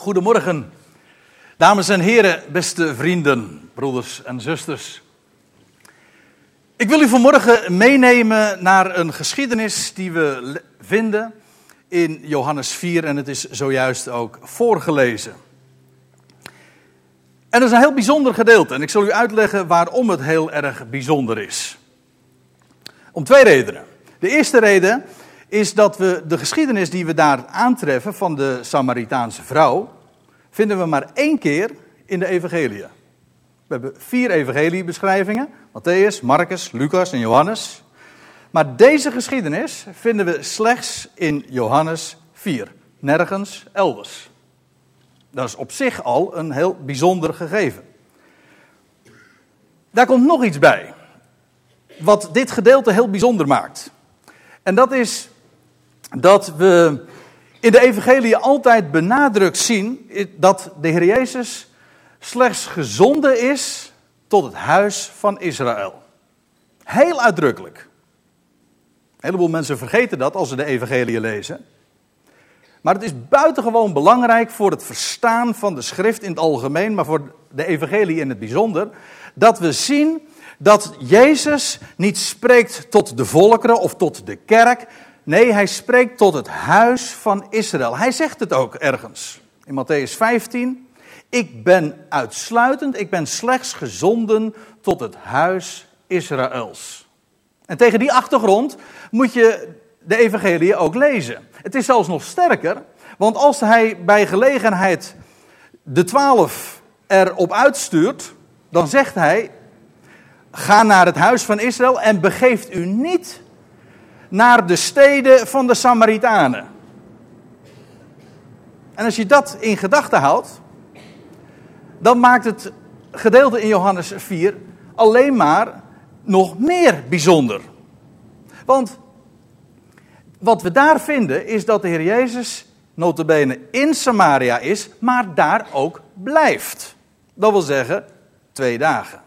Goedemorgen, dames en heren, beste vrienden, broeders en zusters. Ik wil u vanmorgen meenemen naar een geschiedenis die we vinden in Johannes 4 en het is zojuist ook voorgelezen. En dat is een heel bijzonder gedeelte en ik zal u uitleggen waarom het heel erg bijzonder is. Om twee redenen. De eerste reden is dat we de geschiedenis die we daar aantreffen van de Samaritaanse vrouw, vinden we maar één keer in de evangelie. We hebben vier evangeliebeschrijvingen, Matthäus, Marcus, Lucas en Johannes. Maar deze geschiedenis vinden we slechts in Johannes 4, nergens elders. Dat is op zich al een heel bijzonder gegeven. Daar komt nog iets bij, wat dit gedeelte heel bijzonder maakt. En dat is dat we in de evangelie altijd benadrukt zien dat de Heer Jezus slechts gezonden is tot het huis van Israël. Heel uitdrukkelijk. Een heleboel mensen vergeten dat als ze de evangelie lezen. Maar het is buitengewoon belangrijk voor het verstaan van de schrift in het algemeen, maar voor de evangelie in het bijzonder, dat we zien dat Jezus niet spreekt tot de volkeren of tot de kerk, Nee, hij spreekt tot het huis van Israël. Hij zegt het ook ergens. In Matthäus 15. Ik ben uitsluitend, ik ben slechts gezonden tot het huis Israëls. En tegen die achtergrond moet je de evangelie ook lezen. Het is zelfs nog sterker, want als hij bij gelegenheid de twaalf erop uitstuurt, dan zegt hij: Ga naar het huis van Israël en begeeft u niet naar de steden van de Samaritanen. En als je dat in gedachten houdt, dan maakt het gedeelte in Johannes 4 alleen maar nog meer bijzonder. Want wat we daar vinden is dat de Heer Jezus notabene in Samaria is, maar daar ook blijft. Dat wil zeggen twee dagen.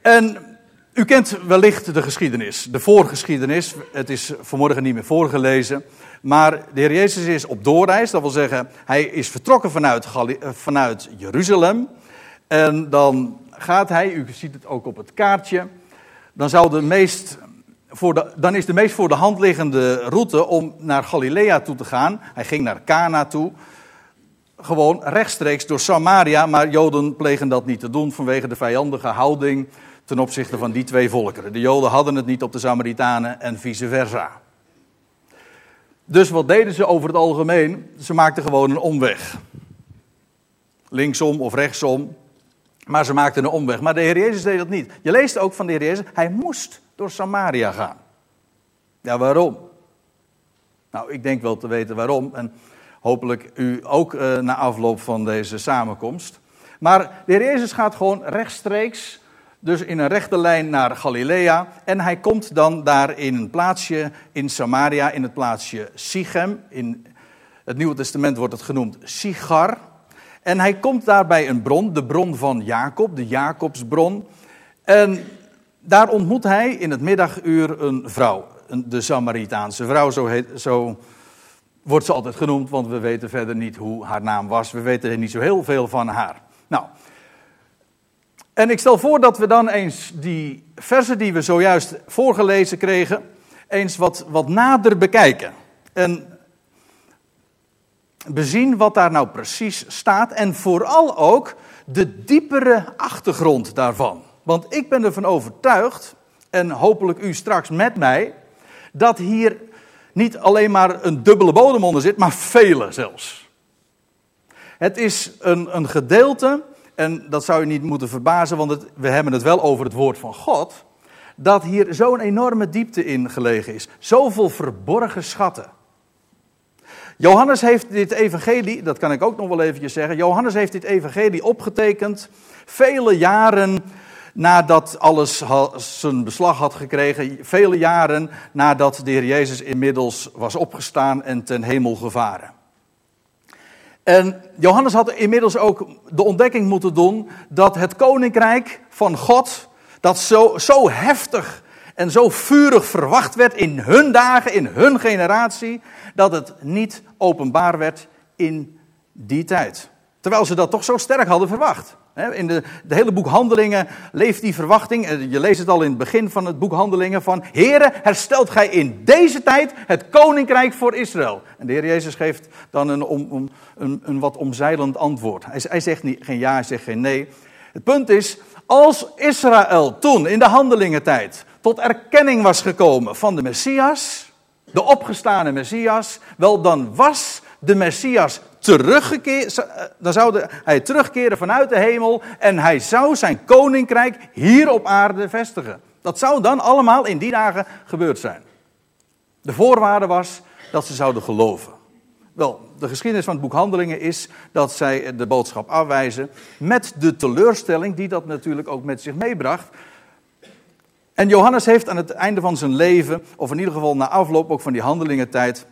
En u kent wellicht de geschiedenis, de voorgeschiedenis. Het is vanmorgen niet meer voorgelezen. Maar de Heer Jezus is op doorreis. Dat wil zeggen, hij is vertrokken vanuit, eh, vanuit Jeruzalem. En dan gaat hij, u ziet het ook op het kaartje. Dan, zou de meest voor de, dan is de meest voor de hand liggende route om naar Galilea toe te gaan. Hij ging naar Cana toe. Gewoon rechtstreeks door Samaria. Maar Joden plegen dat niet te doen vanwege de vijandige houding ten opzichte van die twee volkeren. De Joden hadden het niet op de Samaritanen en vice versa. Dus wat deden ze over het algemeen? Ze maakten gewoon een omweg. Linksom of rechtsom. Maar ze maakten een omweg. Maar de Heer Jezus deed dat niet. Je leest ook van de Heer Jezus, hij moest door Samaria gaan. Ja, waarom? Nou, ik denk wel te weten waarom. En hopelijk u ook uh, na afloop van deze samenkomst. Maar de Heer Jezus gaat gewoon rechtstreeks dus in een rechte lijn naar Galilea. En hij komt dan daar in een plaatsje in Samaria, in het plaatsje Sichem. In het Nieuwe Testament wordt het genoemd Sigar. En hij komt daar bij een bron, de bron van Jacob, de Jacobsbron. En daar ontmoet hij in het middaguur een vrouw, de Samaritaanse vrouw, zo, heet, zo wordt ze altijd genoemd, want we weten verder niet hoe haar naam was. We weten niet zo heel veel van haar. Nou, en ik stel voor dat we dan eens die versen die we zojuist voorgelezen kregen, eens wat, wat nader bekijken. En bezien wat daar nou precies staat en vooral ook de diepere achtergrond daarvan. Want ik ben ervan overtuigd, en hopelijk u straks met mij, dat hier niet alleen maar een dubbele bodem onder zit, maar vele zelfs. Het is een, een gedeelte en dat zou je niet moeten verbazen, want we hebben het wel over het woord van God, dat hier zo'n enorme diepte in gelegen is. Zoveel verborgen schatten. Johannes heeft dit evangelie, dat kan ik ook nog wel eventjes zeggen, Johannes heeft dit evangelie opgetekend vele jaren nadat alles zijn beslag had gekregen, vele jaren nadat de Heer Jezus inmiddels was opgestaan en ten hemel gevaren. En Johannes had inmiddels ook de ontdekking moeten doen dat het koninkrijk van God, dat zo, zo heftig en zo vurig verwacht werd in hun dagen, in hun generatie, dat het niet openbaar werd in die tijd. Terwijl ze dat toch zo sterk hadden verwacht. In de, hele boek Handelingen leeft die verwachting. Je leest het al in het begin van het boek Handelingen van... Heere, herstelt gij in deze tijd het koninkrijk voor Israël. En de Heer Jezus geeft dan een, om, een, een wat omzeilend antwoord. Hij, hij zegt niet, geen ja, hij zegt geen nee. Het punt is, als Israël toen in de handelingentijd tot erkenning was gekomen van de Messias, de opgestane Messias, wel dan was de Messias teruggekeerd, eh, dan zou hij terugkeren vanuit de hemel en hij zou zijn koninkrijk hier op aarde vestigen. Dat zou dan allemaal in die dagen gebeurd zijn. De voorwaarde was dat ze zouden geloven. Wel, de geschiedenis van het boek Handelingen is dat zij de boodschap afwijzen met de teleurstelling die dat natuurlijk ook met zich meebracht. En Johannes heeft aan het einde van zijn leven, of in ieder geval na afloop ook van die handelingentijd,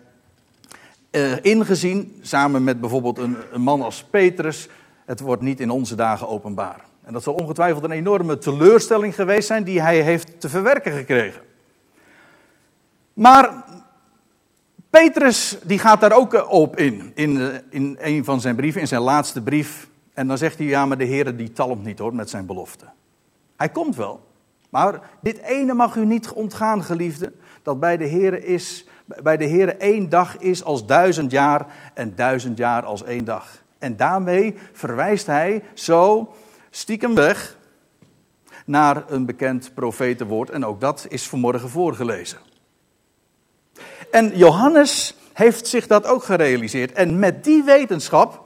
uh, ingezien, samen met bijvoorbeeld een, een man als Petrus, het wordt niet in onze dagen openbaar. En dat zal ongetwijfeld een enorme teleurstelling geweest zijn die hij heeft te verwerken gekregen. Maar Petrus die gaat daar ook op in, in, eh, in een van zijn brieven, in zijn laatste brief. En dan zegt hij, ja, maar de Heer die talmt niet hoor, met zijn belofte. Hij komt wel. Maar dit ene mag u niet ontgaan, geliefde, dat bij de Heer is, bij de Heer één dag is als duizend jaar en duizend jaar als één dag. En daarmee verwijst hij zo stiekem weg naar een bekend profetenwoord. En ook dat is vanmorgen voorgelezen. En Johannes heeft zich dat ook gerealiseerd. En met die wetenschap,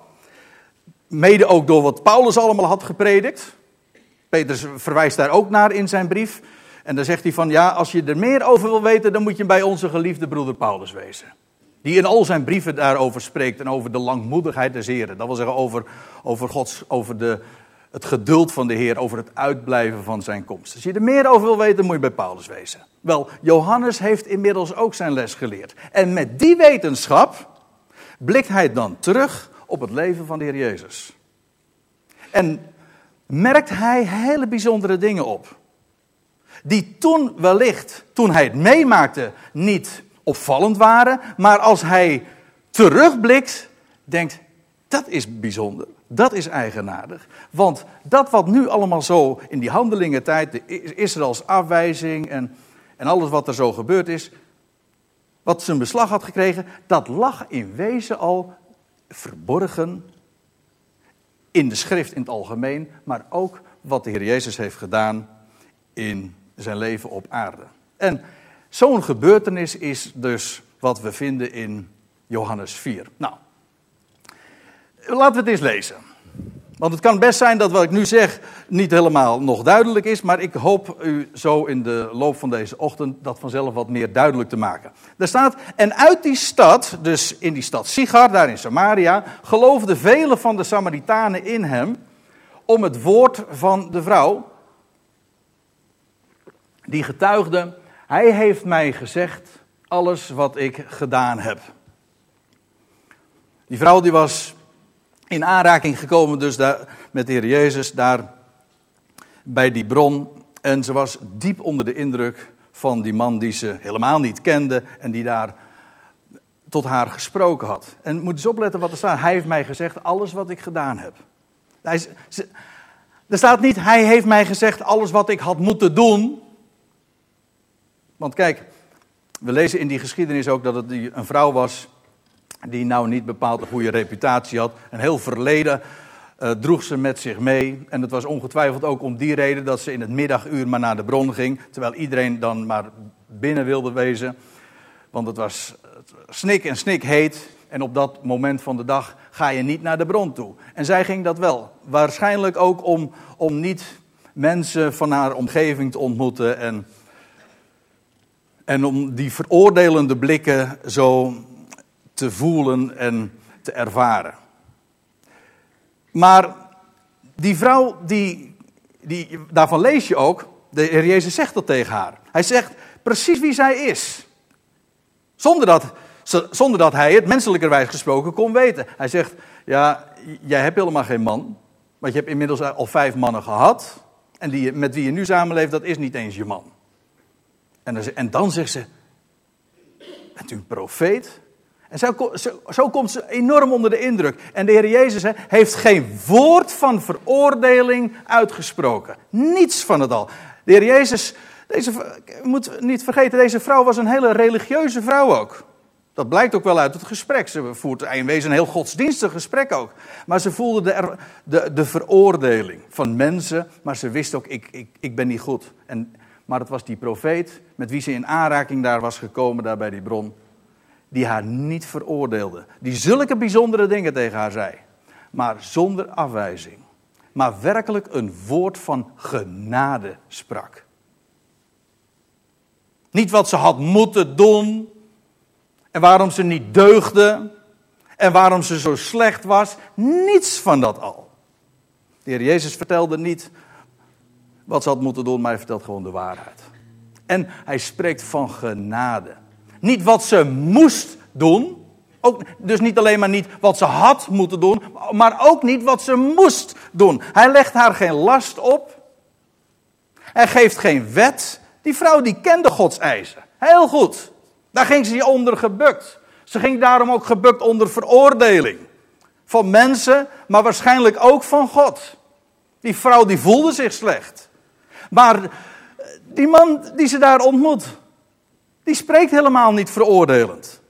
mede ook door wat Paulus allemaal had gepredikt. Petrus verwijst daar ook naar in zijn brief. En dan zegt hij van ja, als je er meer over wil weten, dan moet je bij onze geliefde broeder Paulus wezen. Die in al zijn brieven daarover spreekt en over de langmoedigheid des Heren. Dat wil zeggen over, over, Gods, over de, het geduld van de Heer, over het uitblijven van zijn komst. Als je er meer over wil weten, moet je bij Paulus wezen. Wel, Johannes heeft inmiddels ook zijn les geleerd. En met die wetenschap blikt hij dan terug op het leven van de Heer Jezus. En merkt hij hele bijzondere dingen op. Die toen wellicht, toen hij het meemaakte, niet opvallend waren. Maar als hij terugblikt, denkt, dat is bijzonder. Dat is eigenaardig. Want dat wat nu allemaal zo in die handelingentijd, de Israëls afwijzing en, en alles wat er zo gebeurd is, wat zijn beslag had gekregen, dat lag in wezen al verborgen in de schrift in het algemeen, maar ook wat de Heer Jezus heeft gedaan in zijn leven op aarde. En zo'n gebeurtenis is dus wat we vinden in Johannes 4. Nou, laten we het eens lezen. Want het kan best zijn dat wat ik nu zeg niet helemaal nog duidelijk is, maar ik hoop u zo in de loop van deze ochtend dat vanzelf wat meer duidelijk te maken. Er staat, en uit die stad, dus in die stad Sigar, daar in Samaria, geloofden vele van de Samaritanen in hem om het woord van de vrouw, die getuigde, hij heeft mij gezegd alles wat ik gedaan heb. Die vrouw die was in aanraking gekomen dus daar, met de Heer Jezus daar bij die bron. En ze was diep onder de indruk van die man die ze helemaal niet kende en die daar tot haar gesproken had. En moet eens opletten wat er staat. Hij heeft mij gezegd alles wat ik gedaan heb. Hij, er staat niet, hij heeft mij gezegd alles wat ik had moeten doen. Want kijk, we lezen in die geschiedenis ook dat het een vrouw was die nou niet bepaald een goede reputatie had. Een heel verleden uh, droeg ze met zich mee. En het was ongetwijfeld ook om die reden dat ze in het middaguur maar naar de bron ging. Terwijl iedereen dan maar binnen wilde wezen. Want het was snik en snik heet. En op dat moment van de dag ga je niet naar de bron toe. En zij ging dat wel. Waarschijnlijk ook om, om niet mensen van haar omgeving te ontmoeten. En, en om die veroordelende blikken zo te voelen en te ervaren. Maar die vrouw, die, die, daarvan lees je ook, de Heer Jezus zegt dat tegen haar. Hij zegt precies wie zij is. Zonder dat, zonder dat hij het menselijkerwijs gesproken kon weten. Hij zegt, ja, jij hebt helemaal geen man. Want je hebt inmiddels al vijf mannen gehad. En die, met wie je nu samenleeft, dat is niet eens je man. En dan, zegt ze: Bent u een profeet? En zo, zo, zo, komt ze enorm onder de indruk. En de Heer Jezus heeft geen woord van veroordeling uitgesproken. Niets van het al. De Heer Jezus, deze, moet niet vergeten, deze vrouw was een hele religieuze vrouw ook. Dat blijkt ook wel uit het gesprek. Ze voert in wezen een heel godsdienstig gesprek ook. Maar ze voelde de, de, de veroordeling van mensen. Maar ze wist ook, ik, ik, ik ben niet goed. En, maar het was die profeet met wie ze in aanraking daar was gekomen, daar bij die bron. Die haar niet veroordeelde. Die zulke bijzondere dingen tegen haar zei. Maar zonder afwijzing. Maar werkelijk een woord van genade sprak. Niet wat ze had moeten doen en waarom ze niet deugde. En waarom ze zo slecht was. Niets van dat al. De Heer Jezus vertelde niet wat ze had moeten doen, maar hij vertelt gewoon de waarheid. En hij spreekt van genade. Niet wat ze moest doen. Ook, dus niet alleen maar niet wat ze had moeten doen, maar ook niet wat ze moest doen. Hij legt haar geen last op. Hij geeft geen wet. Die vrouw die kende Gods eisen. Heel goed. Daar ging ze onder gebukt. Ze ging daarom ook gebukt onder veroordeling. Van mensen, maar waarschijnlijk ook van God. Die vrouw die voelde zich slecht. Maar die man die ze daar ontmoet, die spreekt helemaal niet veroordelend.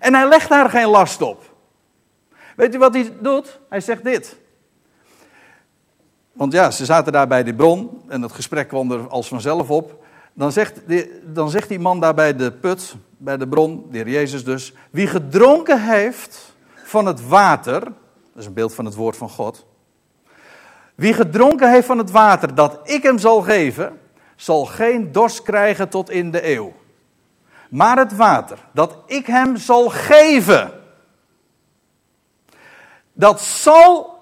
En hij legt haar geen last op. Weet u wat hij doet? Hij zegt dit. Want ja, ze zaten daar bij die bron en het gesprek kwam er als vanzelf op. Dan zegt, dan zegt die man daar bij de put, bij de bron, de heer Jezus dus, wie gedronken heeft van het water, dat is een beeld van het woord van God, wie gedronken heeft van het water dat ik hem zal geven, zal geen dorst krijgen tot in de eeuw. Maar het water dat ik hem zal geven, dat zal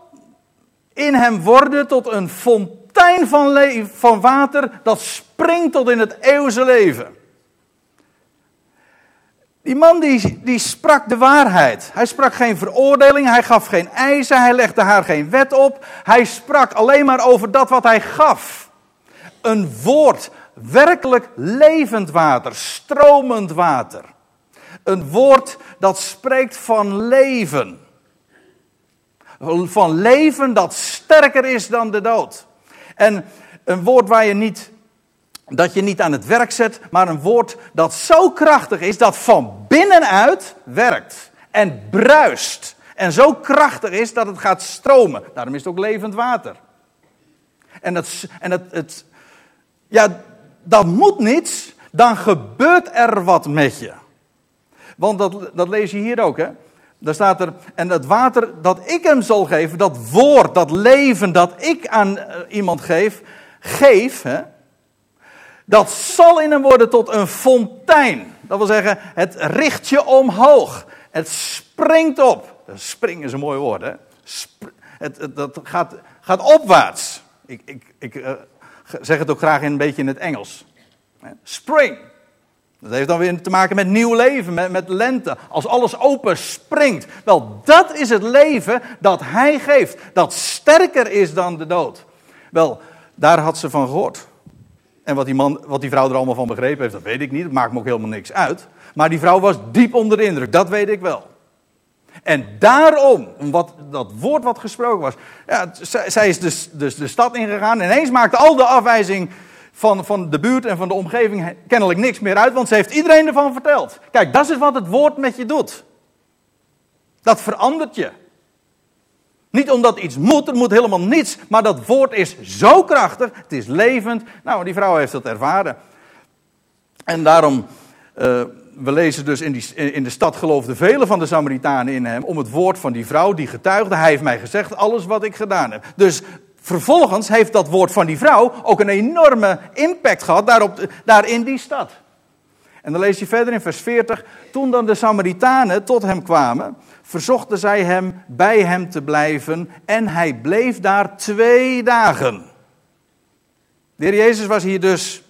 in hem worden tot een fontein van, van water dat springt tot in het eeuwige leven. Die man die, die sprak de waarheid. Hij sprak geen veroordeling, hij gaf geen eisen, hij legde haar geen wet op. Hij sprak alleen maar over dat wat hij gaf. Een woord, werkelijk levend water, stromend water. Een woord dat spreekt van leven. Van leven dat sterker is dan de dood. En een woord waar je niet, dat je niet aan het werk zet, maar een woord dat zo krachtig is dat van binnenuit werkt en bruist. En zo krachtig is dat het gaat stromen. Daarom is het ook levend water. En, dat, en het, het, ja, dat moet niets, dan gebeurt er wat met je. Want dat, dat lees je hier ook, hè? Daar staat er, en het water dat ik hem zal geven, dat woord, dat leven dat ik aan eh, iemand geef, geef, hè, dat zal in hem worden tot een fontein. Dat wil zeggen, het richt je omhoog. Het springt op. Spring is een mooi woord, hè? het, dat gaat, gaat opwaarts. Ik, ik, ik uh, zeg het ook graag een beetje in het Engels. Spring. Dat heeft dan weer te maken met nieuw leven, met, met lente. Als alles open springt. Wel, dat is het leven dat hij geeft. Dat sterker is dan de dood. Wel, daar had ze van gehoord. En wat die, man, wat die vrouw er allemaal van begrepen heeft, dat weet ik niet. Dat maakt me ook helemaal niks uit. Maar die vrouw was diep onder de indruk, dat weet ik wel. En daarom, wat, dat woord wat gesproken was, ja, zij, is dus, dus de stad ingegaan. En ineens maakte al de afwijzing van, van de buurt en van de omgeving kennelijk niks meer uit, want ze heeft iedereen ervan verteld. Kijk, dat is wat het woord met je doet. Dat verandert je. Niet omdat iets moet, er moet helemaal niets, maar dat woord is zo krachtig, het is levend. Nou, die vrouw heeft dat ervaren. En daarom, uh, we lezen dus in, die, in de stad geloofden velen van de Samaritanen in hem om het woord van die vrouw die getuigde. Hij heeft mij gezegd alles wat ik gedaan heb. Dus vervolgens heeft dat woord van die vrouw ook een enorme impact gehad daarop, daar in die stad. En dan lees je verder in vers 40. Toen dan de Samaritanen tot hem kwamen, verzochten zij hem bij hem te blijven en hij bleef daar twee dagen. De heer Jezus was hier dus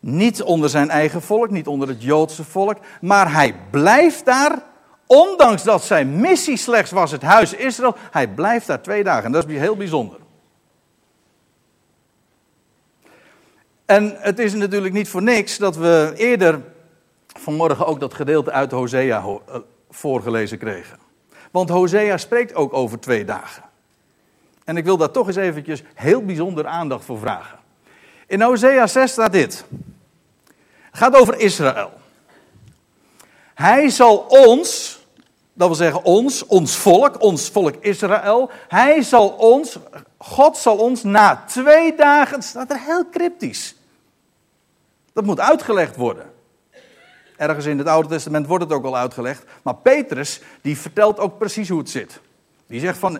niet onder zijn eigen volk, niet onder het Joodse volk, maar hij blijft daar Ondanks dat zijn missie slechts was het huis Israël, hij blijft daar twee dagen. En dat is heel bijzonder. En het is natuurlijk niet voor niks dat we eerder vanmorgen ook dat gedeelte uit Hosea eh, voorgelezen kregen. Want Hosea spreekt ook over twee dagen. En ik wil daar toch eens eventjes heel bijzonder aandacht voor vragen. In Hosea 6 staat dit. Het gaat over Israël. Hij zal ons, dat wil zeggen ons, ons volk, ons volk Israël, hij zal ons, God zal ons na twee dagen, het staat er heel cryptisch. Dat moet uitgelegd worden. Ergens in het Oude Testament wordt het ook al uitgelegd. Maar Petrus, die vertelt ook precies hoe het zit. Die zegt van,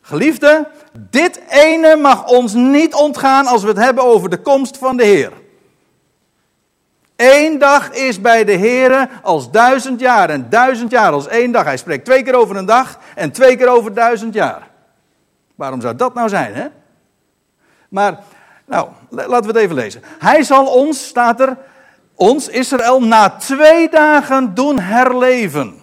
geliefde, dit ene mag ons niet ontgaan als we het hebben over de komst van de Heer. Eén dag is bij de Heer als duizend jaar en duizend jaar als één dag. Hij spreekt twee keer over een dag en twee keer over duizend jaar. Waarom zou dat nou zijn, hè? Maar, nou, laten we het even lezen. Hij zal ons, staat er, ons, Israël, na twee dagen doen herleven.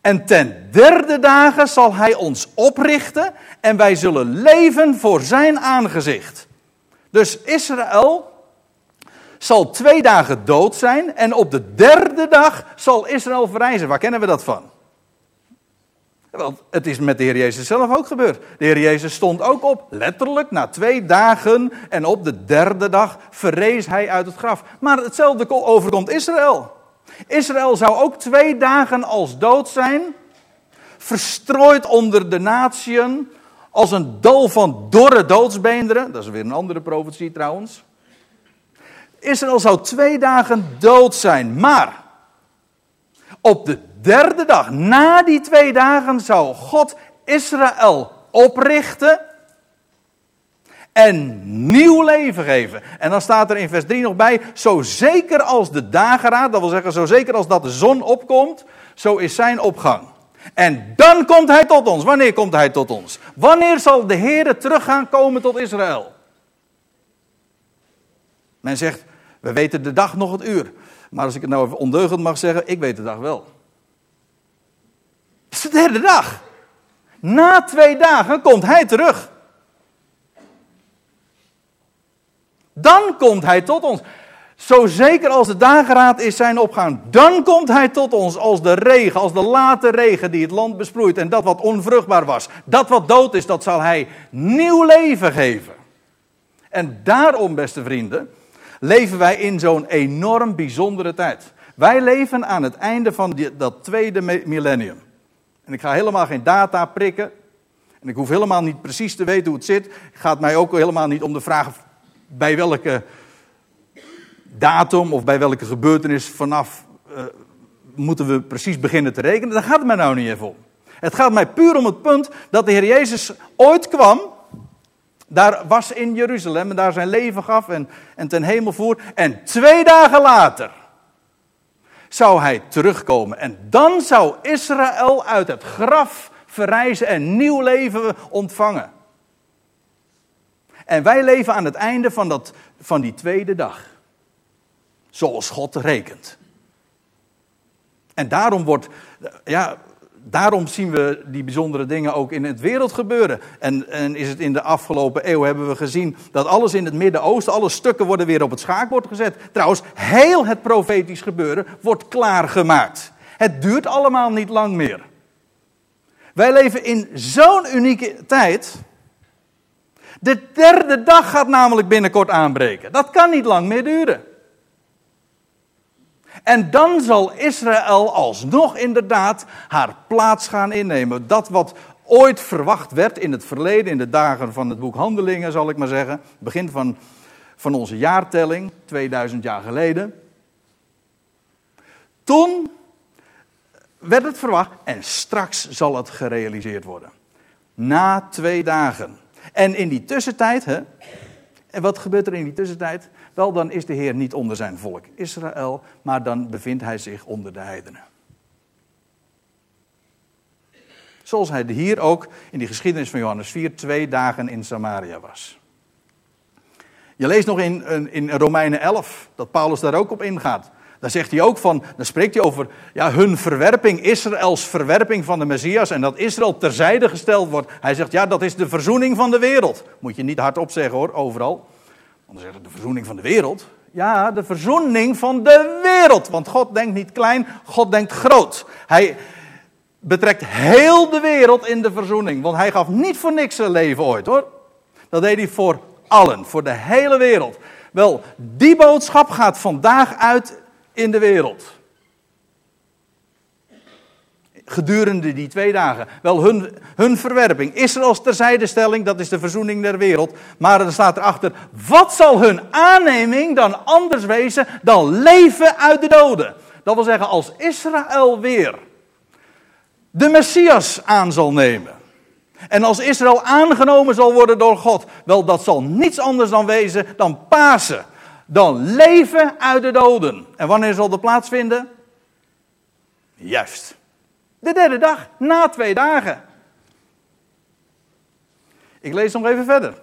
En ten derde dagen zal hij ons oprichten en wij zullen leven voor zijn aangezicht. Dus Israël zal twee dagen dood zijn en op de derde dag zal Israël verrijzen. Waar kennen we dat van? Want het is met de Heer Jezus zelf ook gebeurd. De Heer Jezus stond ook op, letterlijk, na twee dagen. En op de derde dag verrees hij uit het graf. Maar hetzelfde overkomt Israël. Israël zou ook twee dagen als dood zijn. Verstrooid onder de natieën. Als een dal van dorre doodsbeenderen. Dat is weer een andere profetie trouwens. Israël zou twee dagen dood zijn. Maar op de derde dag, na die twee dagen, zou God Israël oprichten en nieuw leven geven. En dan staat er in vers 3 nog bij, zo zeker als de dageraad, dat wil zeggen zo zeker als dat de zon opkomt, zo is zijn opgang. En dan komt hij tot ons. Wanneer komt hij tot ons? Wanneer zal de Heer terug gaan komen tot Israël? Men zegt, we weten de dag nog het uur. Maar als ik het nou even ondeugend mag zeggen, ik weet de dag wel. Is de derde dag. Na twee dagen komt hij terug. Dan komt hij tot ons. Zo zeker als de dageraad is zijn opgaan, dan komt hij tot ons als de regen, als de late regen die het land besproeit. En dat wat onvruchtbaar was, dat wat dood is, dat zal hij nieuw leven geven. En daarom, beste vrienden, leven wij in zo'n enorm bijzondere tijd. Wij leven aan het einde van dat tweede millennium. En ik ga helemaal geen data prikken. En ik hoef helemaal niet precies te weten hoe het zit. Het gaat mij ook helemaal niet om de vraag bij welke datum of bij welke gebeurtenis vanaf uh, moeten we precies beginnen te rekenen. Daar gaat het mij nou niet even om. Het gaat mij puur om het punt dat de Heer Jezus ooit kwam daar was in Jeruzalem en daar zijn leven gaf en, en ten hemel voer. En twee dagen later zou hij terugkomen. En dan zou Israël uit het graf verrijzen en nieuw leven ontvangen. En wij leven aan het einde van, dat, van die tweede dag. Zoals God rekent. En daarom wordt, ja, daarom zien we die bijzondere dingen ook in het wereld gebeuren. En, en is het in de afgelopen eeuw hebben we gezien dat alles in het Midden-Oosten, alle stukken worden weer op het schaakbord gezet. Trouwens, heel het profetisch gebeuren wordt klaargemaakt. Het duurt allemaal niet lang meer. Wij leven in zo'n unieke tijd. De derde dag gaat namelijk binnenkort aanbreken. Dat kan niet lang meer duren. En dan zal Israël alsnog inderdaad haar plaats gaan innemen. Dat wat ooit verwacht werd in het verleden, in de dagen van het boek Handelingen, zal ik maar zeggen. Begin van, van onze jaartelling, 2000 jaar geleden. Toen werd het verwacht en straks zal het gerealiseerd worden. Na twee dagen. En in die tussentijd, hè, en wat gebeurt er in die tussentijd? Wel, dan is de Heer niet onder zijn volk Israël, maar dan bevindt hij zich onder de heidenen. Zoals hij hier ook in die geschiedenis van Johannes 4 twee dagen in Samaria was. Je leest nog in, in Romeinen 11 dat Paulus daar ook op ingaat. Dan zegt hij ook van, dan spreekt hij over ja, hun verwerping, Israëls verwerping van de Messias en dat Israël terzijde gesteld wordt. Hij zegt, ja, dat is de verzoening van de wereld. Moet je niet hardop zeggen hoor, overal. Want zeggen de verzoening van de wereld. Ja, de verzoening van de wereld. Want God denkt niet klein, God denkt groot. Hij betrekt heel de wereld in de verzoening. Want hij gaf niet voor niks zijn leven ooit hoor. Dat deed hij voor allen, voor de hele wereld. Wel, die boodschap gaat vandaag uit in de wereld. Gedurende die twee dagen. Wel, hun, hun verwerping. Israëls terzijdestelling, dat is de verzoening der wereld. Maar er staat erachter, wat zal hun aanneming dan anders wezen dan leven uit de doden? Dat wil zeggen, als Israël weer de Messias aan zal nemen. En als Israël aangenomen zal worden door God, wel dat zal niets anders dan wezen dan Pasen. Dan leven uit de doden. En wanneer zal dat plaatsvinden? Juist. De derde dag, na twee dagen. Ik lees nog even verder.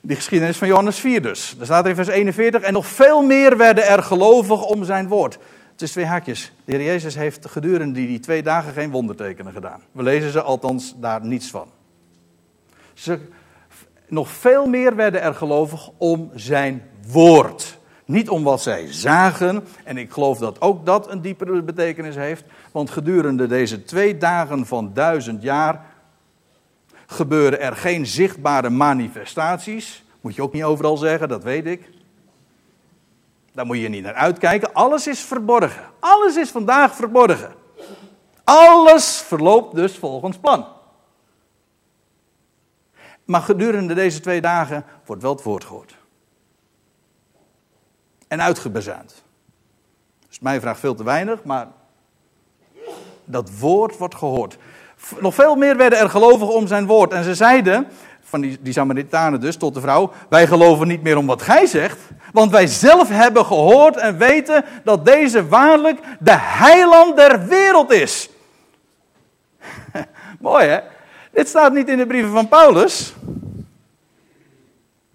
Die geschiedenis van Johannes 4 dus. Daar staat in vers 41. En nog veel meer werden er gelovig om zijn woord. Het is twee haakjes. De Heer Jezus heeft gedurende die, twee dagen geen wondertekenen gedaan. We lezen ze althans daar niets van. Ze, nog veel meer werden er gelovig om zijn woord. Niet om wat zij zagen. En ik geloof dat ook dat een diepere betekenis heeft. Want gedurende deze twee dagen van duizend jaar gebeuren er geen zichtbare manifestaties. Moet je ook niet overal zeggen, dat weet ik. Daar moet je niet naar uitkijken. Alles is verborgen. Alles is vandaag verborgen. Alles verloopt dus volgens plan. Maar gedurende deze twee dagen wordt wel het woord gehoord. En uitgebezuind. Dus mijn vraag veel te weinig, maar dat woord wordt gehoord. Nog veel meer werden er gelovigen om zijn woord. En ze zeiden, van die, die Samaritanen dus, tot de vrouw: Wij geloven niet meer om wat gij zegt, want wij zelf hebben gehoord en weten dat deze waarlijk de heiland der wereld is. Mooi hè? Dit staat niet in de brieven van Paulus.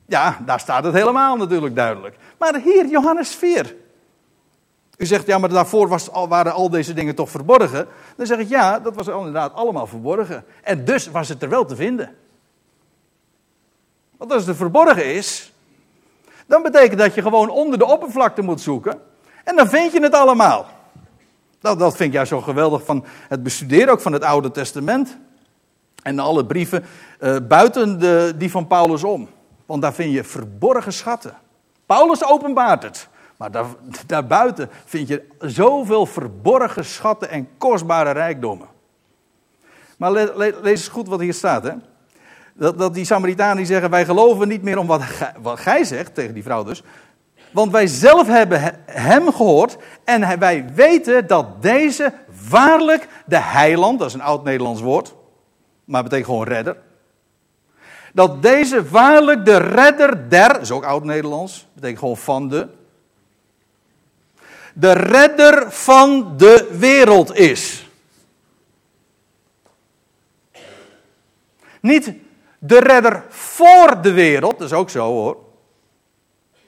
Ja, daar staat het helemaal natuurlijk duidelijk. Maar hier, Johannes 4. U zegt, ja, maar daarvoor was, waren al deze dingen toch verborgen? Dan zeg ik, ja, dat was inderdaad allemaal verborgen. En dus was het er wel te vinden. Want als het verborgen is, dan betekent dat je gewoon onder de oppervlakte moet zoeken. En dan vind je het allemaal. Dat, dat vind ik zo geweldig van het bestuderen ook van het Oude Testament. En alle brieven uh, buiten de, die van Paulus om. Want daar vind je verborgen schatten. Paulus openbaart het. Maar daar, daarbuiten vind je zoveel verborgen schatten en kostbare rijkdommen. Maar le, lees eens goed wat hier staat. Hè? Dat, dat die Samaritanen die zeggen, wij geloven niet meer om wat gij, wat gij zegt, tegen die vrouw dus. Want wij zelf hebben hem gehoord en wij weten dat deze waarlijk de heiland, dat is een oud-Nederlands woord, maar betekent gewoon redder. Dat deze waarlijk de redder der, is ook oud-Nederlands, betekent gewoon van de. De redder van de wereld is. Niet de redder voor de wereld, dat is ook zo hoor.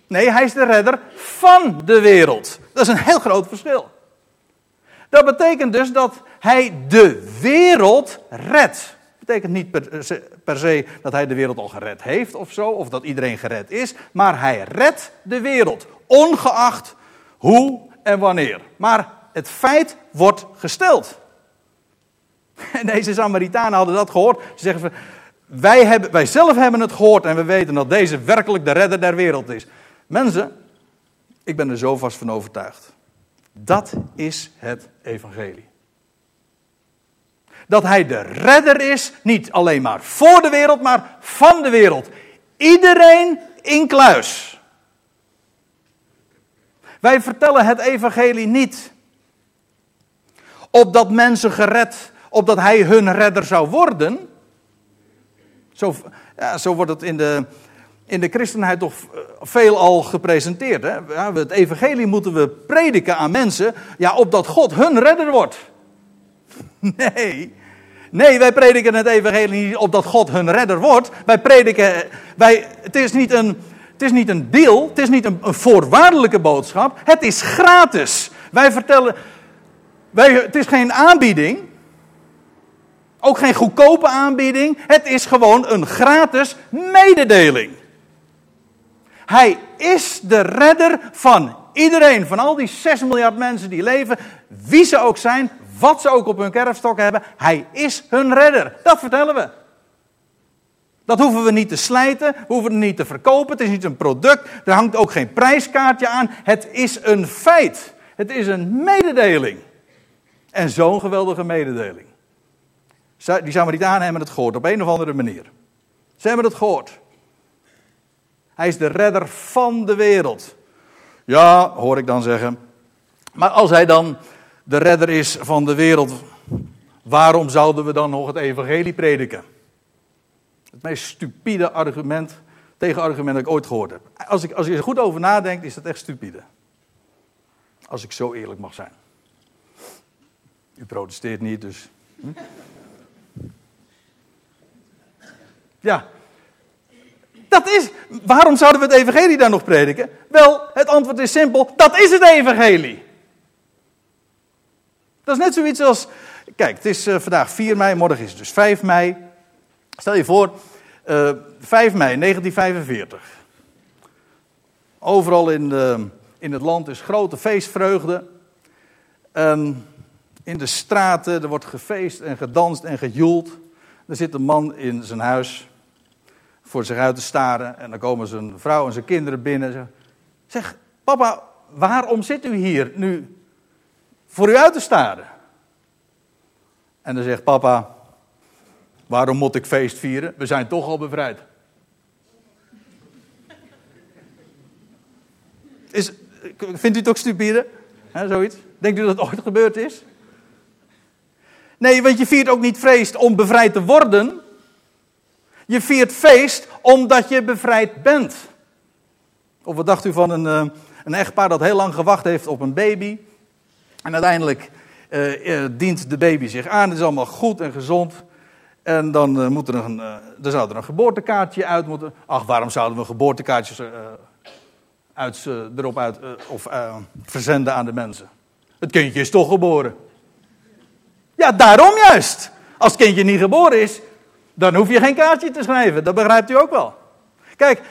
Nee, hij is de redder van de wereld. Dat is een heel groot verschil. Dat betekent dus dat hij de wereld redt. Betekent niet per se, per se dat hij de wereld al gered heeft of zo, of dat iedereen gered is, maar hij redt de wereld, ongeacht hoe en wanneer. Maar het feit wordt gesteld. En deze Samaritanen hadden dat gehoord. Ze zeggen wij, hebben, wij zelf hebben het gehoord en we weten dat deze werkelijk de redder der wereld is. Mensen, ik ben er zo vast van overtuigd. Dat is het evangelie. Dat hij de redder is, niet alleen maar voor de wereld, maar van de wereld. Iedereen in kluis. Wij vertellen het evangelie niet opdat mensen gered, opdat hij hun redder zou worden. Zo, zo wordt het in de, in de christenheid toch eh, veelal gepresenteerd. Hè? Ja, het evangelie moeten we prediken aan mensen, ja, opdat God hun redder wordt. Nee, nee, wij prediken het evangelie niet opdat God hun redder wordt. Wij prediken, wij, het is niet een, het is niet een deal, het is niet een, een voorwaardelijke boodschap, het is gratis. Wij vertellen, wij, het is geen aanbieding, ook geen goedkope aanbieding. Het is gewoon een gratis mededeling. Hij is de redder van iedereen, van al die 6 miljard mensen die leven, wie ze ook zijn, wat ze ook op hun kerfstok hebben. Hij is hun redder. Dat vertellen we. Dat hoeven we niet te slijten, we hoeven het niet te verkopen. Het is niet een product, er hangt ook geen prijskaartje aan. Het is een feit. Het is een mededeling. En zo'n geweldige mededeling. Die Samaritanen hebben het gehoord op een of andere manier. Ze hebben het gehoord. Hij is de redder van de wereld. Ja, hoor ik dan zeggen. Maar als hij dan de redder is van de wereld, waarom zouden we dan nog het evangelie prediken? Het meest stupide argument, tegenargument dat ik ooit gehoord heb. Als, ik, als je er goed over nadenkt, is dat echt stupide. Als ik zo eerlijk mag zijn. U protesteert niet, dus. Hm? Ja. Dat is. Waarom zouden we het Evangelie dan nog prediken? Wel, het antwoord is simpel: dat is het Evangelie. Dat is net zoiets als. Kijk, het is uh, vandaag 4 mei, morgen is het dus 5 mei. Stel je voor, uh, 5 mei 1945. Overal in, in het land is grote feestvreugde. In de straten, er wordt gefeest en gedanst en gejoeld. Er zit een man in zijn huis voor zich uit te staren. En dan komen zijn vrouw en zijn kinderen binnen. En zeg, papa, waarom zit u hier nu voor u uit te staren? En dan zegt papa, waarom moet ik feest vieren? We zijn toch al bevrijd. Is, vindt u het ook stupide? Zoiets? Denkt u dat het ooit gebeurd is? Nee, want je viert ook niet feest om bevrijd te worden. Je viert feest omdat je bevrijd bent. Of wat dacht u van een, eh, een echtpaar dat heel lang gewacht heeft op een baby. En uiteindelijk uh, dient de baby zich aan. Het is allemaal goed en gezond. En dan uh, moet er, een, er zou er een geboortekaartje uit moeten. Ach, waarom zouden we geboortekaartjes uit, erop uit of verzenden aan de mensen? Het kindje is toch geboren. Ja, daarom juist. Als het kindje niet geboren is, dan hoef je geen kaartje te schrijven. Dat begrijpt u ook wel. Kijk,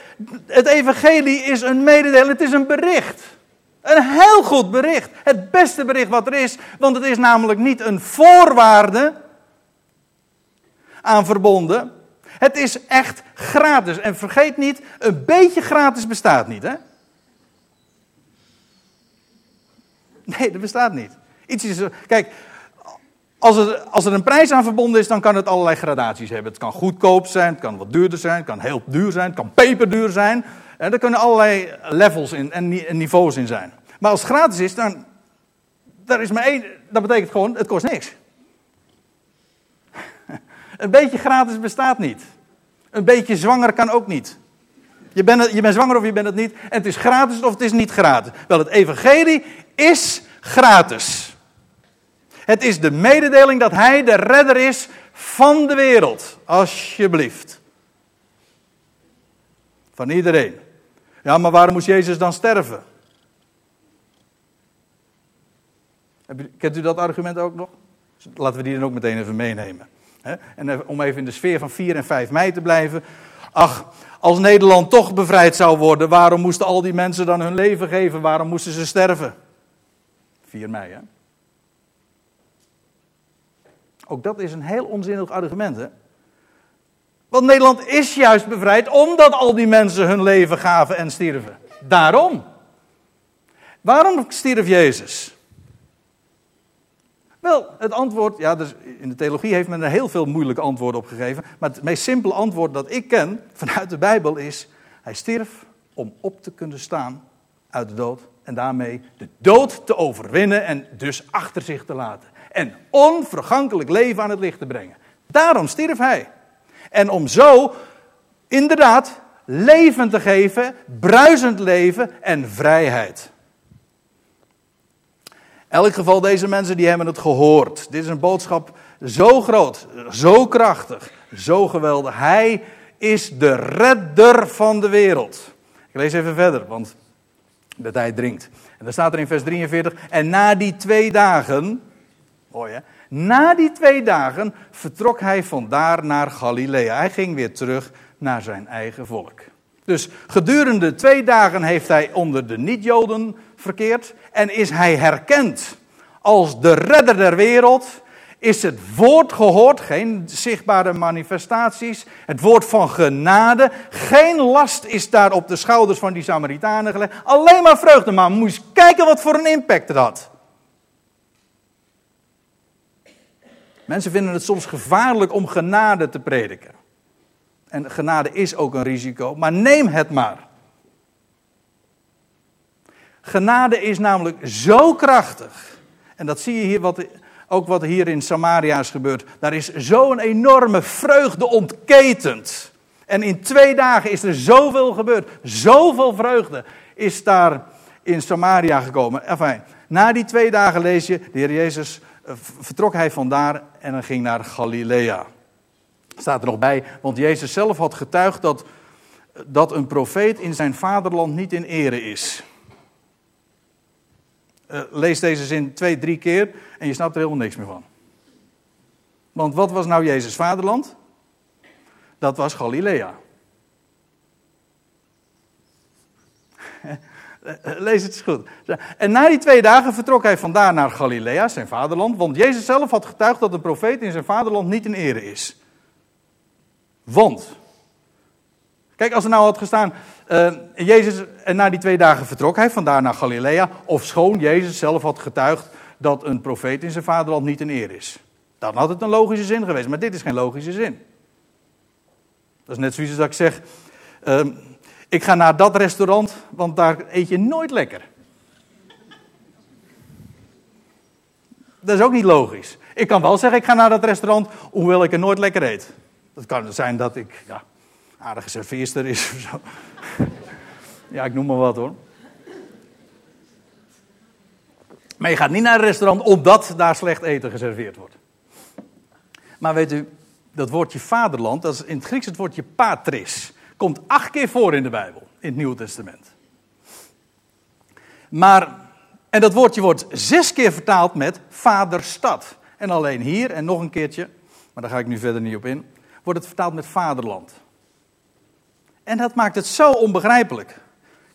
het evangelie is een mededeling, het is een bericht. Een heel goed bericht. Het beste bericht wat er is, want het is namelijk niet een voorwaarde aan verbonden. Het is echt gratis. En vergeet niet, een beetje gratis bestaat niet, hè? Nee, dat bestaat niet. Iets is, kijk, als er, als er een prijs aan verbonden is, dan kan het allerlei gradaties hebben. Het kan goedkoop zijn, het kan wat duurder zijn, het kan heel duur zijn, het kan peperduur zijn. En er kunnen allerlei levels in, en niveaus in zijn. Maar als het gratis is, dan daar is maar één, dat betekent gewoon, het kost niks. Een beetje gratis bestaat niet. Een beetje zwanger kan ook niet. Je bent, je bent zwanger of je bent het niet. En het is gratis of het is niet gratis. Wel, het evangelie is gratis. Het is de mededeling dat Hij de redder is van de wereld. Alsjeblieft. Van iedereen. Ja, maar waarom moest Jezus dan sterven? Kent u dat argument ook nog? Laten we die dan ook meteen even meenemen. En om even in de sfeer van 4 en 5 mei te blijven. Ach, als Nederland toch bevrijd zou worden, waarom moesten al die mensen dan hun leven geven? Waarom moesten ze sterven? 4 mei, hè? Ook dat is een heel onzinnig argument, hè? Want Nederland is juist bevrijd omdat al die mensen hun leven gaven en stierven. Daarom. Waarom stierf Jezus? Wel, het antwoord, ja, dus in de theologie heeft men er heel veel moeilijke antwoorden op gegeven. Maar het meest simpele antwoord dat ik ken vanuit de Bijbel is: Hij stierf om op te kunnen staan uit de dood. En daarmee de dood te overwinnen en dus achter zich te laten en onvergankelijk leven aan het licht te brengen. Daarom stierf hij. En om zo inderdaad leven te geven, bruisend leven en vrijheid. elk geval, deze mensen die hebben het gehoord. Dit is een boodschap zo groot, zo krachtig, zo geweldig. Hij is de redder van de wereld. Ik lees even verder, want de tijd dringt. En dan staat er in vers 43, en na die twee dagen, Mooi? Na die twee dagen vertrok hij vandaar naar Galilea. Hij ging weer terug naar zijn eigen volk. Dus gedurende twee dagen heeft hij onder de niet-Joden verkeerd en is hij herkend als de redder der wereld. Is het woord gehoord, geen zichtbare manifestaties, het woord van genade. Geen last is daar op de schouders van die Samaritanen gelegd. Alleen maar vreugde, maar moet je kijken wat voor een impact het had. Mensen vinden het soms gevaarlijk om genade te prediken. En genade is ook een risico, maar neem het maar. Genade is namelijk zo krachtig. En dat zie je hier wat, ook wat hier in Samaria is gebeurd. Daar is zo'n enorme vreugde ontketend. En in twee dagen is er zoveel gebeurd. Zoveel vreugde is daar in Samaria gekomen. Enfin, na die twee dagen lees je, de Heer Jezus vertrok hij vandaar en dan ging naar Galilea. Staat er nog bij, want Jezus zelf had getuigd dat, dat een profeet in zijn vaderland niet in ere is. Uh, lees deze zin twee, drie keer en je snapt er helemaal niks meer van. Want wat was nou Jezus' vaderland? Dat was Galilea. Lees het eens goed. En na die twee dagen vertrok hij vandaar naar Galilea, zijn vaderland, want Jezus zelf had getuigd dat een profeet in zijn vaderland niet in ere is. Want. Kijk, als er nou had gestaan, uh, Jezus, en na die twee dagen vertrok hij vandaar naar Galilea, of schoon Jezus zelf had getuigd dat een profeet in zijn vaderland niet in eer is. Dan had het een logische zin geweest, maar dit is geen logische zin. Dat is net zoiets als ik zeg, uh, ik ga naar dat restaurant, want daar eet je nooit lekker. Dat is ook niet logisch. Ik kan wel zeggen, ik ga naar dat restaurant, hoewel ik er nooit lekker eet. Dat kan zijn dat ik ja, aardige serveerster is of zo. ja, ik noem maar wat hoor. Maar je gaat niet naar een restaurant omdat daar slecht eten geserveerd wordt. Maar weet u, dat woordje vaderland, dat is in het Grieks het woordje patris. Komt acht keer voor in de Bijbel, in het Nieuwe Testament. Maar, en dat woordje wordt zes keer vertaald met vaderstad. En alleen hier, en nog een keertje, maar daar ga ik nu verder niet op in, wordt het vertaald met vaderland. En dat maakt het zo onbegrijpelijk.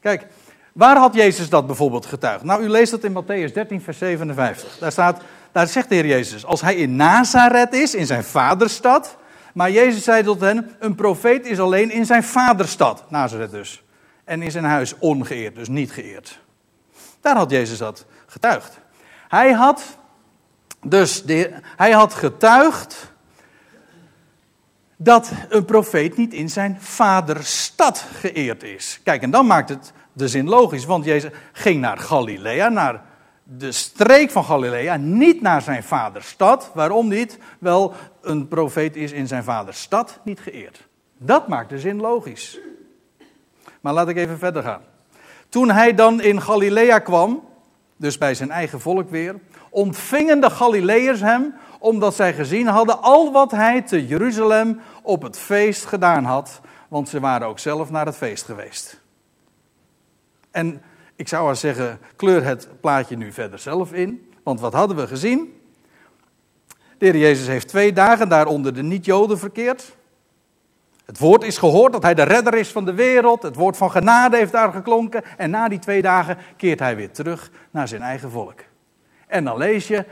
Kijk, waar had Jezus dat bijvoorbeeld getuigd? Nou, u leest dat in Matthäus 13, vers 57. Daar staat, daar zegt de Heer Jezus, als hij in Nazareth is, in zijn vaderstad, maar Jezus zei tot hen: Een profeet is alleen in zijn vaderstad, Nazareth dus. En in zijn huis ongeëerd, dus niet geëerd. Daar had Jezus dat getuigd. Hij had dus de, hij had getuigd dat een profeet niet in zijn vaderstad geëerd is. Kijk, en dan maakt het de zin logisch, want Jezus ging naar Galilea, naar de streek van Galilea, niet naar zijn vaders stad. Waarom niet? Wel, een profeet is in zijn vaders stad niet geëerd. Dat maakt de zin logisch. Maar laat ik even verder gaan. Toen hij dan in Galilea kwam, dus bij zijn eigen volk weer, ontvingen de Galileërs hem, omdat zij gezien hadden al wat hij te Jeruzalem op het feest gedaan had, want ze waren ook zelf naar het feest geweest. En ik zou wel zeggen, kleur het plaatje nu verder zelf in. Want wat hadden we gezien? De Jezus heeft twee dagen daaronder de niet-Joden verkeerd. Het woord is gehoord dat hij de redder is van de wereld. Het woord van genade heeft daar geklonken. En na die twee dagen keert hij weer terug naar zijn eigen volk. En dan lees je,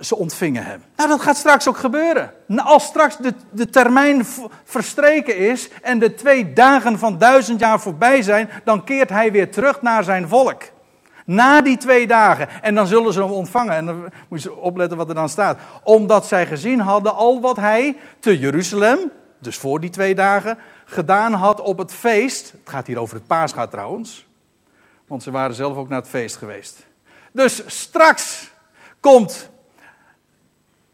ze ontvingen hem. Nou, dat gaat straks ook gebeuren. Nou, als straks de, de termijn verstreken is en de twee dagen van duizend jaar voorbij zijn, dan keert hij weer terug naar zijn volk. Na die twee dagen. En dan zullen ze hem ontvangen. En dan moet je opletten wat er dan staat. Omdat zij gezien hadden al wat hij te Jeruzalem, dus voor die twee dagen, gedaan had op het feest. Het gaat hier over het paasgaat trouwens. Want ze waren zelf ook naar het feest geweest. Dus straks komt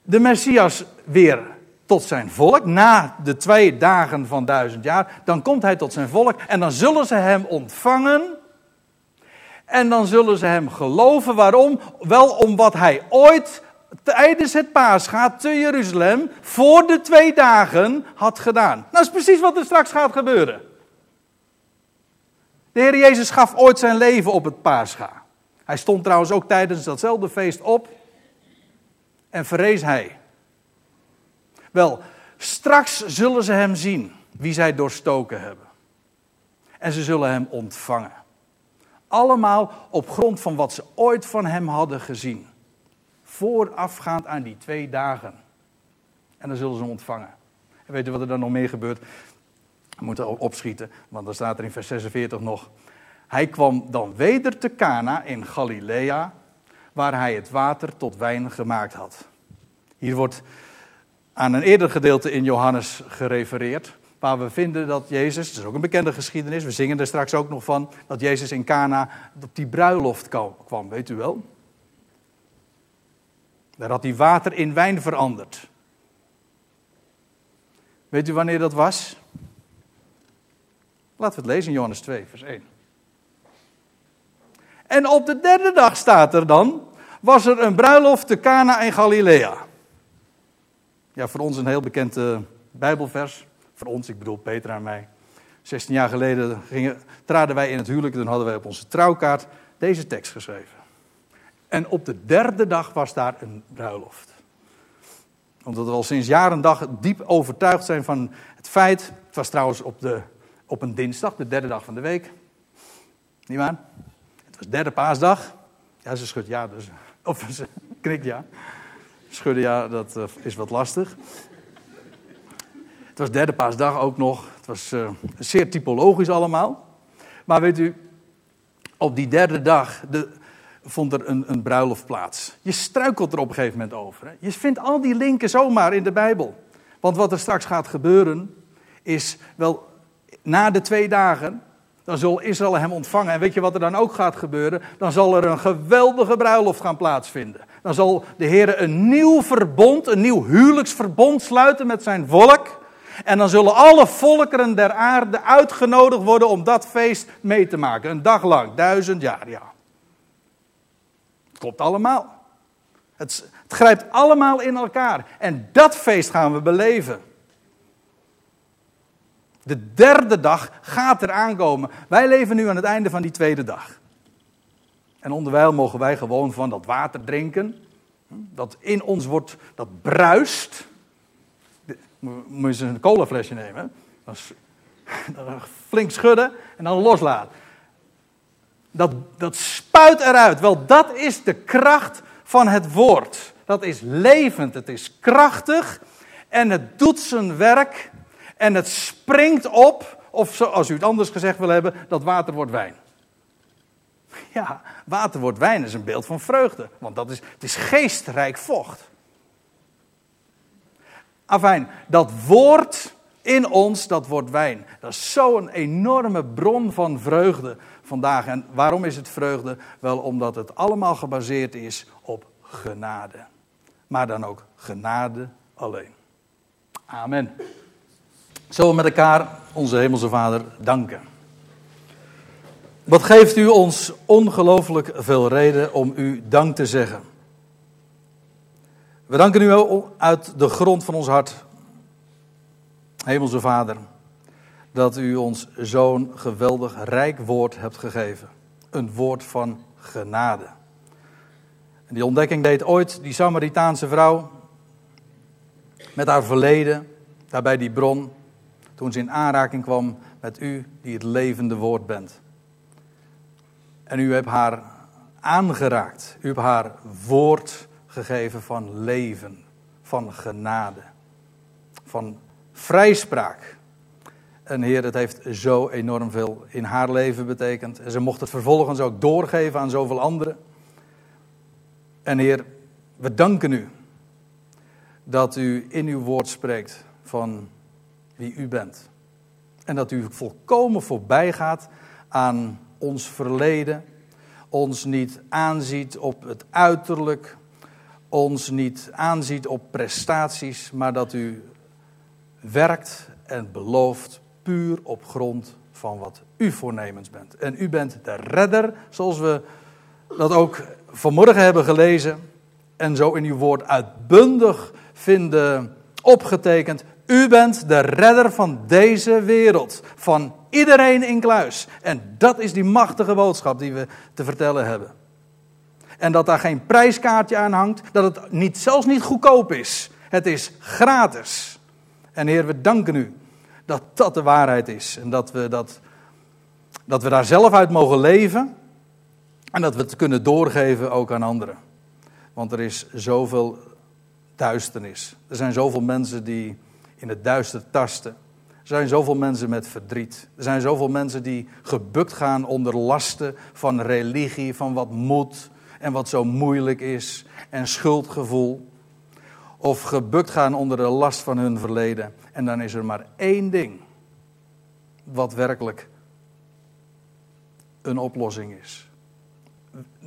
de Messias weer tot zijn volk, na de twee dagen van duizend jaar, dan komt hij tot zijn volk en dan zullen ze hem ontvangen. En dan zullen ze hem geloven. Waarom? Wel om wat hij ooit tijdens het paasgaat te Jeruzalem voor de twee dagen had gedaan. Nou, dat is precies wat er straks gaat gebeuren. De Heer Jezus gaf ooit zijn leven op het paasga. Hij stond trouwens ook tijdens datzelfde feest op en verrees hij. Wel, straks zullen ze hem zien. wie zij doorstoken hebben. En ze zullen hem ontvangen. Allemaal op grond van wat ze ooit van hem hadden gezien. Voorafgaand aan die twee dagen. En dan zullen ze hem ontvangen. En weet u wat er dan nog meer gebeurt? We moeten opschieten, want dan staat er in vers 46 nog. Hij kwam dan weder te Cana in Galilea, waar hij het water tot wijn gemaakt had. Hier wordt aan een eerder gedeelte in Johannes gerefereerd, waar we vinden dat Jezus, dat is ook een bekende geschiedenis, we zingen er straks ook nog van, dat Jezus in Cana op die bruiloft kwam, weet u wel? Daar had hij water in wijn veranderd. Weet u wanneer dat was? Laten we het lezen in Johannes 2, vers 1. En op de derde dag staat er dan, was er een bruiloft te Cana in Galilea. Ja, voor ons een heel bekend uh, Bijbelvers. Voor ons, ik bedoel Peter en mij. 16 jaar geleden gingen, traden wij in het huwelijk. Dan hadden wij op onze trouwkaart deze tekst geschreven. En op de derde dag was daar een bruiloft. Omdat we al sinds jaren en dag diep overtuigd zijn van het feit. Het was trouwens op, de, op een dinsdag, de derde dag van de week. Niet waar? Was derde paasdag. Ja, ze schudt ja, dus. Of ze knikt ja. Schudden ja, dat eh, is wat lastig. Het was derde paasdag ook nog. Het was uh, zeer typologisch allemaal. Maar weet u, op die derde dag de, vond er een, een bruiloft plaats. Je struikelt er op een gegeven moment over. Hè? Je vindt al die linken zomaar in de Bijbel. Want wat er straks gaat gebeuren, is wel na de twee dagen, dan zal Israël hem ontvangen. En weet je wat er dan ook gaat gebeuren? Dan zal er een geweldige bruiloft gaan plaatsvinden. Dan zal de Heer een nieuw verbond, een nieuw huwelijksverbond sluiten met zijn volk. En dan zullen alle volkeren der aarde uitgenodigd worden om dat feest mee te maken. Een dag lang, duizend jaar, ja. Het klopt allemaal. Het, het grijpt allemaal in elkaar. En dat feest gaan we beleven. De derde dag gaat er aankomen. Wij leven nu aan het einde van die tweede dag. En onderwijl mogen wij gewoon van dat water drinken. Dat in ons wordt, dat bruist. Moet je eens een colaflesje nemen. Flink schudden en dan loslaten. Dat, dat spuit eruit. Wel, dat is de kracht van het woord. Dat is levend, het is krachtig en het doet zijn werk en het springt op. Of zoals u het anders gezegd wil hebben, dat water wordt wijn. Ja, water wordt wijn is een beeld van vreugde. Want dat is, het is geestrijk vocht. Afijn, dat woord in ons, dat wordt wijn. Dat is zo'n enorme bron van vreugde vandaag. En waarom is het vreugde? Wel omdat het allemaal gebaseerd is op genade. Maar dan ook genade alleen. Amen. Zullen we met elkaar onze Hemelse Vader danken? Wat geeft u ons ongelooflijk veel reden om u dank te zeggen? We danken u uit de grond van ons hart, Hemelse Vader, dat u ons zo'n geweldig rijk woord hebt gegeven. Een woord van genade. En die ontdekking deed ooit die Samaritaanse vrouw met haar verleden, daarbij die bron, toen ze in aanraking kwam met u die het levende woord bent. En u hebt haar aangeraakt. U hebt haar woord gegeven van leven, van genade, van vrijspraak. En Heer, het heeft zo enorm veel in haar leven betekend. En ze mocht het vervolgens ook doorgeven aan zoveel anderen. En Heer, we danken u dat u in uw woord spreekt van wie u bent. En dat u volkomen voorbij gaat aan ons verleden, ons niet aanziet op het uiterlijk, ons niet aanziet op prestaties, maar dat u werkt en belooft puur op grond van wat u voornemens bent. En u bent de redder, zoals we dat ook vanmorgen hebben gelezen en zo in uw woord uitbundig vinden opgetekend. U bent de redder van deze wereld, van iedereen in kluis. En dat is die machtige boodschap die we te vertellen hebben. En dat daar geen prijskaartje aan hangt, dat het niet, zelfs niet goedkoop is. Het is gratis. En Heer, we danken u dat dat de waarheid is. En dat we, dat, dat we daar zelf uit mogen leven. En dat we het kunnen doorgeven ook aan anderen. Want er is zoveel duisternis. Er zijn zoveel mensen die in het duister tasten. Er zijn zoveel mensen met verdriet. Er zijn zoveel mensen die gebukt gaan onder lasten van religie, van wat moet en wat zo moeilijk is en schuldgevoel. Of gebukt gaan onder de last van hun verleden. En dan is er maar één ding wat werkelijk een oplossing is.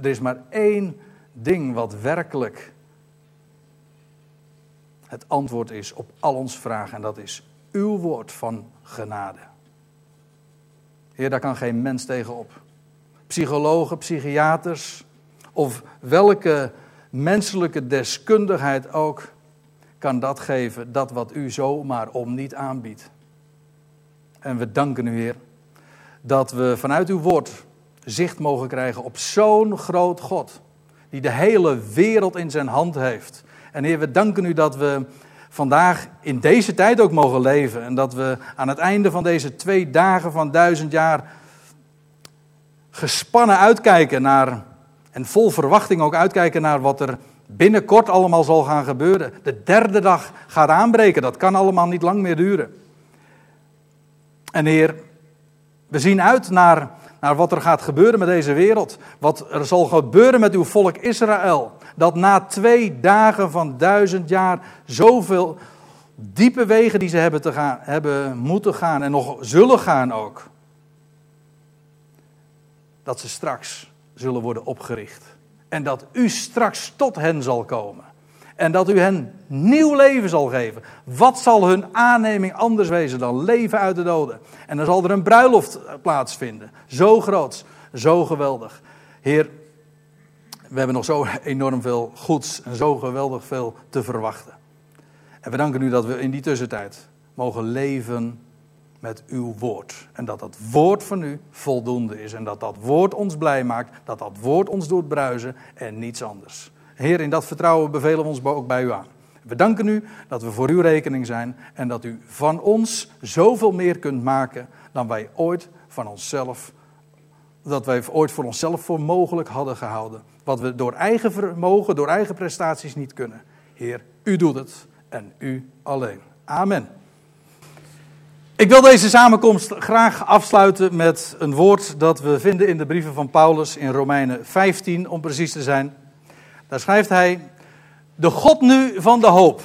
Er is maar één ding wat werkelijk het antwoord is op al onze vragen. En dat is uw woord van genade. Heer, daar kan geen mens tegenop. Psychologen, psychiaters of welke menselijke deskundigheid ook kan dat geven, dat wat u zomaar om niet aanbiedt. En we danken u, Heer, dat we vanuit uw woord zicht mogen krijgen op zo'n groot God, die de hele wereld in zijn hand heeft. En Heer, we danken u dat we vandaag in deze tijd ook mogen leven. En dat we aan het einde van deze twee dagen van duizend jaar gespannen uitkijken naar, en vol verwachting ook uitkijken naar wat er binnenkort allemaal zal gaan gebeuren. De derde dag gaat aanbreken, dat kan allemaal niet lang meer duren. En Heer, we zien uit naar, naar wat er gaat gebeuren met deze wereld. Wat er zal gebeuren met uw volk Israël dat na twee dagen van duizend jaar zoveel diepe wegen die ze hebben, te gaan, hebben moeten gaan en nog zullen gaan ook, dat ze straks zullen worden opgericht. En dat u straks tot hen zal komen. En dat u hen nieuw leven zal geven. Wat zal hun aanneming anders wezen dan leven uit de doden? En dan zal er een bruiloft plaatsvinden. Zo groot, zo geweldig. Heer, we hebben nog zo enorm veel goeds en zo geweldig veel te verwachten. En we danken u dat we in die tussentijd mogen leven met uw woord. En dat dat woord van u voldoende is. En dat dat woord ons blij maakt. Dat dat woord ons doet bruisen en niets anders. Heer, in dat vertrouwen bevelen we ons ook bij u aan. We danken u dat we voor uw rekening zijn. En dat u van ons zoveel meer kunt maken dan wij ooit van onszelf. Dat wij ooit voor onszelf voor mogelijk hadden gehouden. Wat we door eigen vermogen, door eigen prestaties niet kunnen. Heer, u doet het en u alleen. Amen. Ik wil deze samenkomst graag afsluiten met een woord dat we vinden in de brieven van Paulus in Romeinen 15, om precies te zijn. Daar schrijft hij: De God nu van de hoop,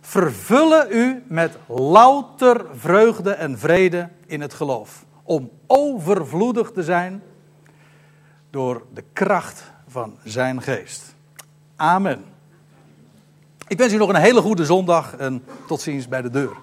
vervullen u met louter vreugde en vrede in het geloof, om overvloedig te zijn door de kracht van zijn geest. Amen. Ik wens u nog een hele goede zondag en tot ziens bij de deur.